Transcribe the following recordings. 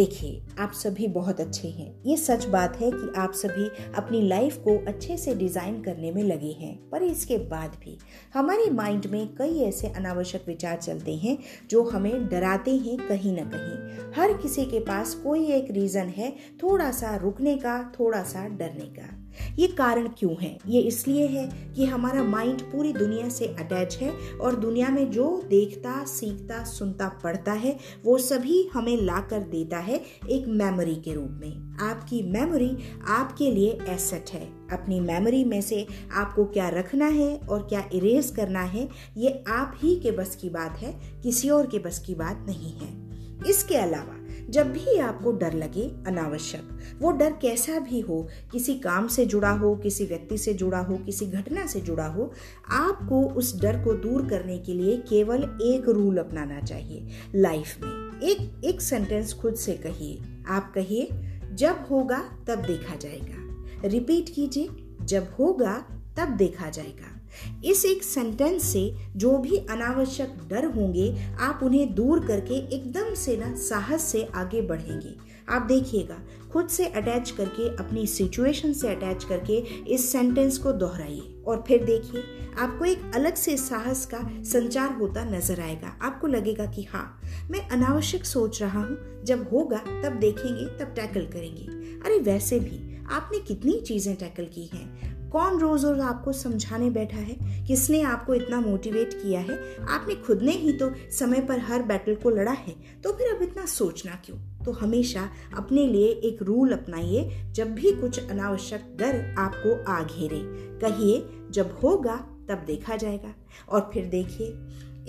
देखिए, आप सभी बहुत अच्छे हैं। ये सच बात है कि आप सभी अपनी लाइफ को अच्छे से डिज़ाइन करने में लगे हैं। पर इसके बाद भी हमारे माइंड में कई ऐसे अनावश्यक विचार चलते हैं जो हमें डराते हैं कहीं ना कहीं। हर किसी के पास कोई एक रीजन है, थोड़ा सा रुकने का, थोड़ा सा डरने का। ये कारण क्यों है? ये इसलिए है कि हमारा माइंड पूरी दुनिया से अटैच है और दुनिया में जो देखता, सीखता, सुनता, पढ़ता है, वो सभी हमें ला कर देता है एक मेमोरी के रूप में। आपकी मेमोरी आपके लिए एसेट है। अपनी मेमोरी में से आपको क्या रखना है और क्या इरेज करना है, ये आप ही के बस की बात है, किसी और के बस की बात नहीं है। इसके अलावा जब भी आपको डर लगे, अनावश्यक। वो डर कैसा भी हो, किसी काम से जुड़ा हो, किसी व्यक्ति से जुड़ा हो, किसी घटना से जुड़ा हो, आपको उस डर को दूर करने के लिए केवल एक रूल अपनाना चाहिए, लाइफ में। एक एक सेंटेंस खुद से कहिए। आप कहिए, जब होगा, तब देखा जाएगा। रिपीट कीजिए, जब होगा तब देखा जाएगा। इस एक सेंटेंस से जो भी अनावश्यक डर होंगे, आप उन्हें दूर करके एकदम से ना साहस से आगे बढ़ेंगे। आप देखिएगा, खुद से अटैच करके, अपनी सिचुएशन से अटैच करके इस सेंटेंस को दोहराइए। और फिर देखिए, आपको एक अलग से साहस का संचार होता नज़र आएगा। आपको लगेगा कि हाँ मैं अनावश्यक सोच रहा हूँ। जब होगा, तब देखेंगे, तब टैकल करेंगे। अरे, वैसे भी आपने कितनी चीज़ें टैकल की हैं। कौन रोज रोज आपको समझाने बैठा है? किसने आपको इतना मोटिवेट किया है? आपने खुद ने ही तो समय पर हर बैटल को लड़ा है। तो फिर अब इतना सोचना क्यों? तो हमेशा अपने लिए एक रूल अपनाइए, जब भी कुछ अनावश्यक डर आपको आ घेरे कहिए, जब होगा, तब देखा जाएगा। और फिर देखिए,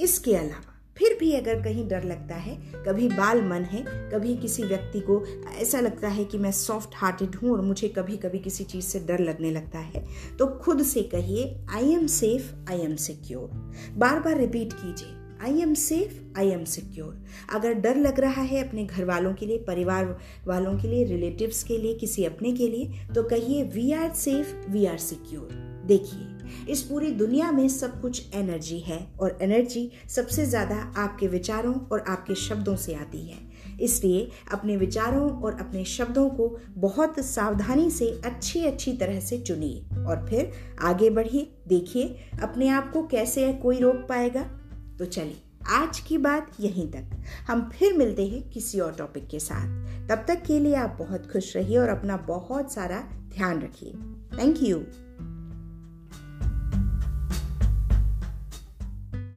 इसके अलावा फिर भी अगर कहीं डर लगता है, कभी बाल मन है, कभी किसी व्यक्ति को ऐसा लगता है कि मैं सॉफ्ट हार्टेड हूँ और मुझे कभी कभी किसी चीज़ से डर लगने लगता है तो खुद से कहिए I am safe I am secure बार बार रिपीट कीजिए I am safe I am secure अगर डर लग रहा है अपने घर वालों के लिए, परिवार वालों के लिए रिलेटिव्स के लिए, किसी अपने के लिए तो कहिए we are safe we are secure देखिए, इस पूरी दुनिया में सब कुछ एनर्जी है और एनर्जी सबसे ज़्यादा आपके विचारों और आपके शब्दों से आती है। इसलिए अपने विचारों और अपने शब्दों को बहुत सावधानी से अच्छी अच्छी तरह से चुनिए और फिर आगे बढ़िए। देखिए, अपने आप को कैसे कोई रोक पाएगा? तो चलिए, आज की बात यहीं तक। हम फिर मिलते हैं किसी और टॉपिक के साथ। तब तक के लिए आप बहुत खुश रहिए और अपना बहुत सारा ध्यान रखिए। Thank you